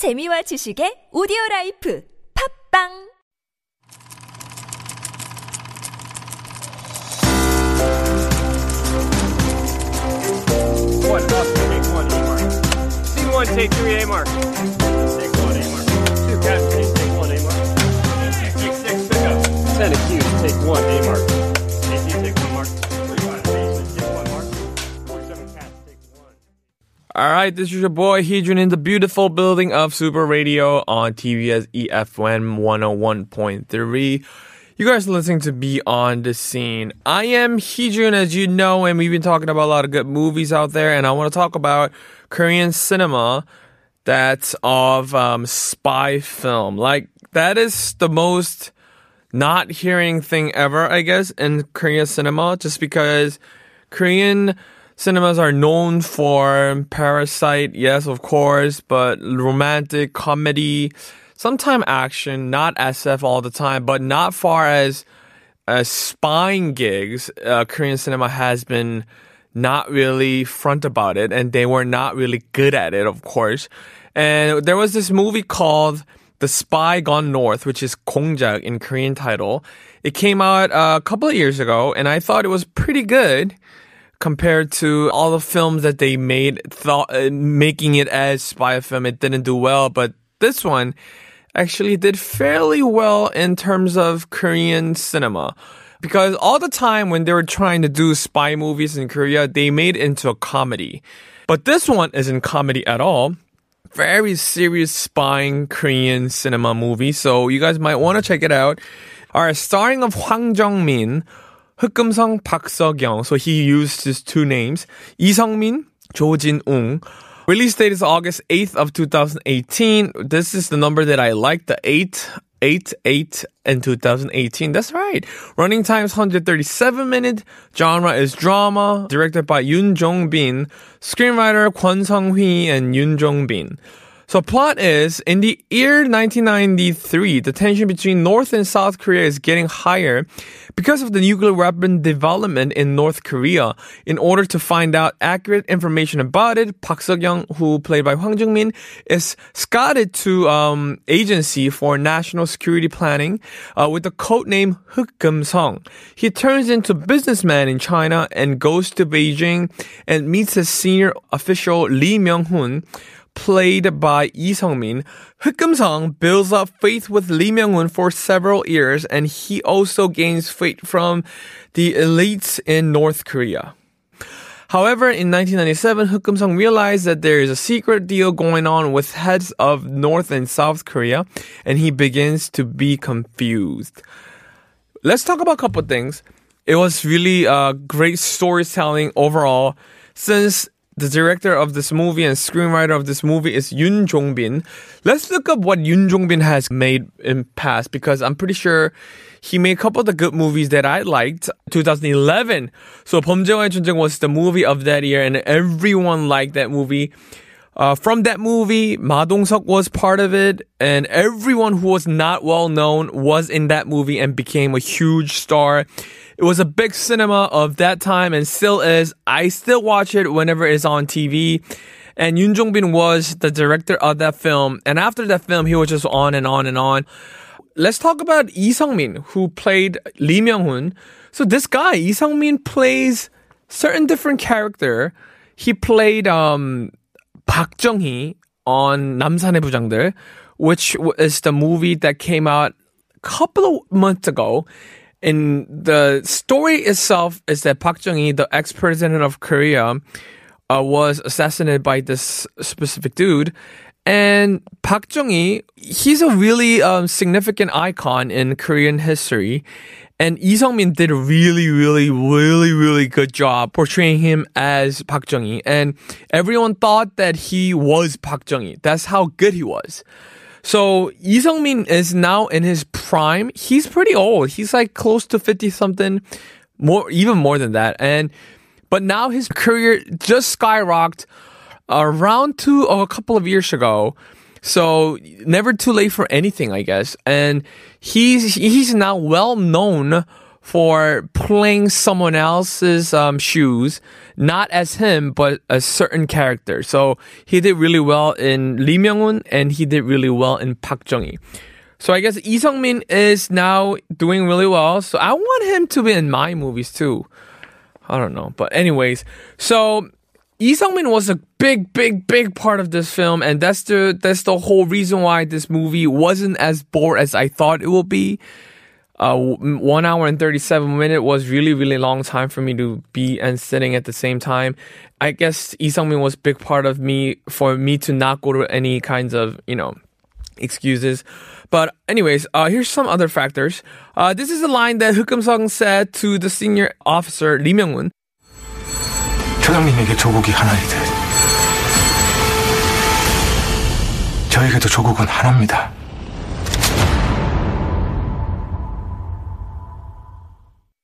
재미와 지식의 오디오 라이프 팝빵 One, up, take one, A mark. Scene one, take three, A mark. Take one, A mark. Two, casualties, All right, this is your boy Heejun in the beautiful building of Super Radio on TBS eFM 101.3. You guys are listening to Beyond the Scene. I am Heejun, as you know, and we've been talking about a lot of good movies out there, and I want to talk about Korean cinema that's of um, spy film. Like, that is the most not hearing thing ever, I guess, in Korean cinema, just because Korean cinemas are known for Parasite, yes, of course, but romantic comedy, sometimes action, not SF all the time, but not far as as spying gigs. Uh, Korean cinema has been not really front about it, and they were not really good at it, of course. And there was this movie called The Spy Gone North, which is Kongjak in Korean title. It came out uh, a couple of years ago, and I thought it was pretty good compared to all the films that they made, thought uh, making it as spy film. It didn't do well, but this one actually did fairly well in terms of Korean cinema. Because all the time when they were trying to do spy movies in Korea, they made it into a comedy. But this one isn't comedy at all. Very serious spying Korean cinema movie. So you guys might want to check it out. Alright, starring of Hwang Jung-min, 흑금성 Park Seok-young. So he used his two names. Lee Sung-min, Jo Jin-ung. Release date is August 8th of 2018. This is the number that I like, the 8, 8, 8 in 2018. That's right. Running time is 137 minutes. Genre is drama. Directed by Yoon Jong-bin. Screenwriter Kwon Sung-hui and Yoon Jong-bin. So plot is, in the year 1993, the tension between North and South Korea is getting higher because of the nuclear weapon development in North Korea. In order to find out accurate information about it, Park Seok-young, who played by Hwang Jung-min, is scouted to um, Agency for National Security Planning uh, with the code name Hukkum Song. He turns into a businessman in China and goes to Beijing and meets a senior official Lee Myung-hun, played by Lee Sung-min, Hukkum-sung builds up faith with Lee Myung-hun for several years, and he also gains faith from the elites in North Korea. However, in 1997, Hukkum-sung realized that there is a secret deal going on with heads of North and South Korea, and he begins to be confused. Let's talk about a couple things. It was really uh, great storytelling overall, since the director of this movie and screenwriter of this movie is Yoon Jong-bin. Let's look up what Yoon Jong-bin has made in past because I'm pretty sure he made a couple of the good movies that I liked. 2011. So 범죄와의 전쟁 was the movie of that year and everyone liked that movie. Uh, from that movie, Ma Dong-seok was part of it, and everyone who was not well known was in that movie and became a huge star. It was a big cinema of that time and still is. I still watch it whenever it's on TV. And Yoon Jong Bin was the director of that film. And after that film, he was just on and on and on. Let's talk about Lee Sung Min, who played Lee Myung Hun. So this guy, Lee Sung Min, plays certain different character. He played um, Park Chung Hee on 남산의 부장들, which is the movie that came out a couple of months ago. And the story itself is that Park Chung-hee, the ex-president of Korea, uh, was assassinated by this specific dude. And Park Chung-hee, he's a really um, significant icon in Korean history. And Lee Sung-min did a really, really, really, really good job portraying him as Park Chung-hee. And everyone thought that he was Park Chung-hee. That's how good he was. So Lee Sung-min is now in his prime. He's pretty old. He's like close to 50 something, more, even more than that. And, but now his career just skyrocketed around to a couple of years ago. So never too late for anything, I guess. And he's, he's now well known for playing someone else's um, shoes, not as him, but a certain character. So he did really well in Lee Myung-un and he did really well in Park Chung-hee. So I guess Lee Sung-min is now doing really well. So I want him to be in my movies too. I don't know. But anyways, so Lee Sung-min was a big, big, big part of this film, and that's the that's the whole reason why this movie wasn't as bored as I thought it would be uh, one hour and 37 minute was really, really long time for me to be and sitting at the same time. I guess Lee Sung-min was big part of me for me to not go to any kinds of, you know, excuses. But anyways, uh, here's some other factors. Uh, this is a line that hukum Sung said to the senior officer Lee Myung-woon. 조장님에게 조국이 하나이듯 저에게도 조국은 하나입니다.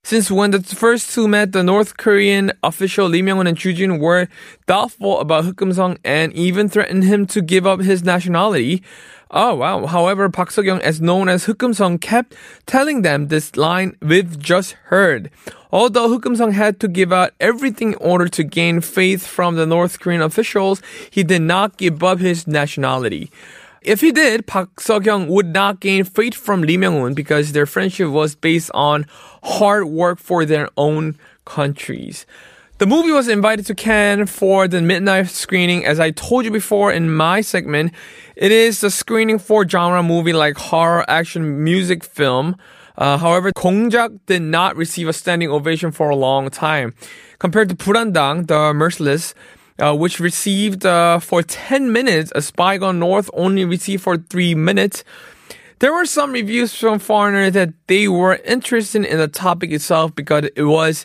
Since when the first two met, the North Korean official Lee Myung-un and Chu Jin were doubtful about Hukam Sung and even threatened him to give up his nationality. Oh wow. However, Park Seok-young, as known as Hukam Sung, kept telling them this line we've just heard. Although Hukam Sung had to give out everything in order to gain faith from the North Korean officials, he did not give up his nationality. If he did, Park Seok-young would not gain faith from Lee Myung-un because their friendship was based on hard work for their own countries. The movie was invited to Cannes for the midnight screening. As I told you before in my segment, it is a screening for genre movie like horror, action, music, film. Uh, however, Gongjak did not receive a standing ovation for a long time. Compared to Burandang, The Merciless, uh, which received uh, for 10 minutes. A Spy Gone North only received for 3 minutes. There were some reviews from foreigners that they were interested in the topic itself because it was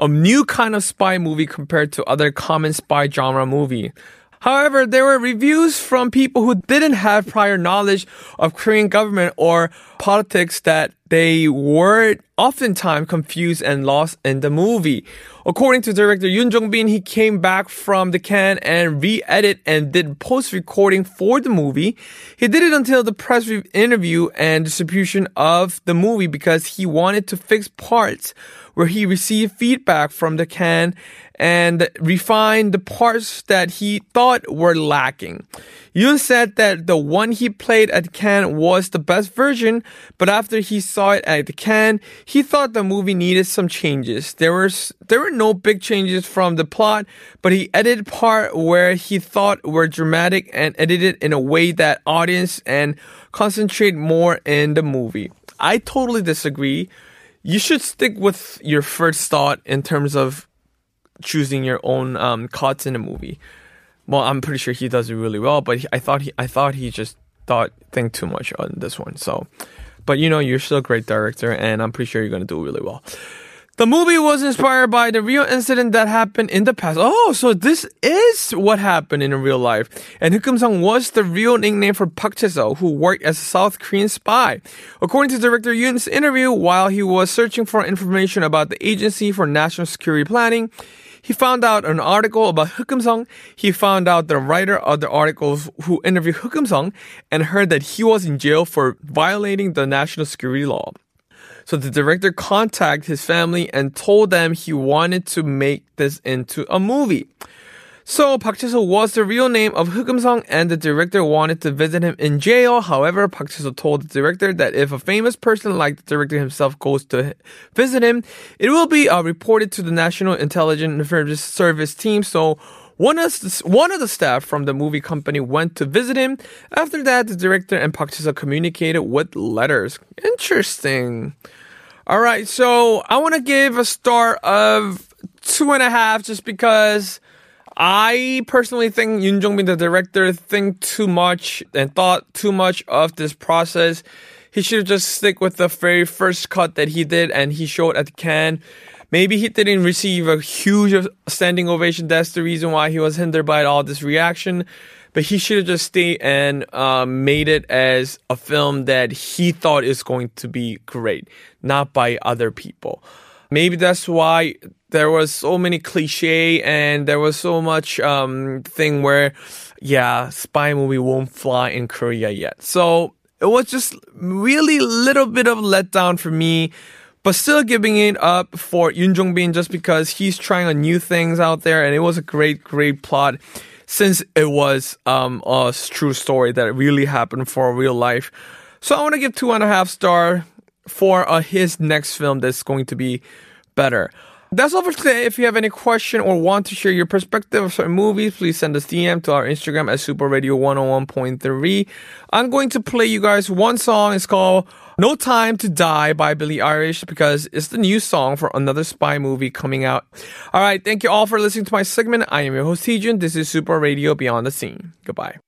a new kind of spy movie compared to other common spy genre movie. However, there were reviews from people who didn't have prior knowledge of Korean government or politics that they were oftentimes confused and lost in the movie. According to director Yoon Jong-bin, he came back from the Cannes and re-edit and did post-recording for the movie. He did it until the press interview and distribution of the movie because he wanted to fix parts where he received feedback from the Cannes and refine the parts that he thought were lacking. Yoon said that the one he played at Cannes was the best version, but after he saw it at the Cannes, he thought the movie needed some changes. There was there were no big changes from the plot, but he edited part where he thought were dramatic and edited in a way that audience and concentrate more in the movie. I totally disagree. You should stick with your first thought in terms of choosing your own um, cuts in a movie. Well, I'm pretty sure he does it really well, but I thought he I thought he just thought think too much on this one. So, but you know, you're still a great director, and I'm pretty sure you're gonna do really well. The movie was inspired by the real incident that happened in the past. Oh, so this is what happened in real life. And Hukam Sung was the real nickname for Park Chae-seo, who worked as a South Korean spy. According to director Yoon's interview, while he was searching for information about the Agency for National Security Planning, he found out an article about Hukam Sung. He found out the writer of the articles who interviewed Hukam Sung and heard that he was in jail for violating the national security law. So the director contacted his family and told them he wanted to make this into a movie. So Park Chae-seo was the real name of Hukam Sung and the director wanted to visit him in jail. However, Park Chae-seo told the director that if a famous person like the director himself goes to visit him, it will be uh, reported to the National Intelligence Service team. So one of, the, one of the staff from the movie company went to visit him. After that, the director and Park Chae-seo communicated with letters. Interesting. All right, so I want to give a star of two and a half just because I personally think Yoon Jong-bin, the director, think too much and thought too much of this process. He should have just stick with the very first cut that he did and he showed at Cannes. Maybe he didn't receive a huge standing ovation. That's the reason why he was hindered by all this reaction. But he should have just stayed and um, made it as a film that he thought is going to be great, not by other people. Maybe that's why there was so many cliche and there was so much um, thing where, yeah, spy movie won't fly in Korea yet. So it was just really little bit of letdown for me. but still giving it up for Yoon Jong Bin just because he's trying on new things out there, and it was a great, great plot since it was um, a true story that really happened for real life. So I want to give two and a half star for uh, his next film that's going to be better. That's all for today. If you have any question or want to share your perspective of certain movies, please send us DM to our Instagram at Super Radio 101.3. I'm going to play you guys one song. It's called No Time to Die by Billie Eilish because it's the new song for another spy movie coming out. All right. Thank you all for listening to my segment. I am your host, Heejun. This is Super Radio Beyond the Scene. Goodbye.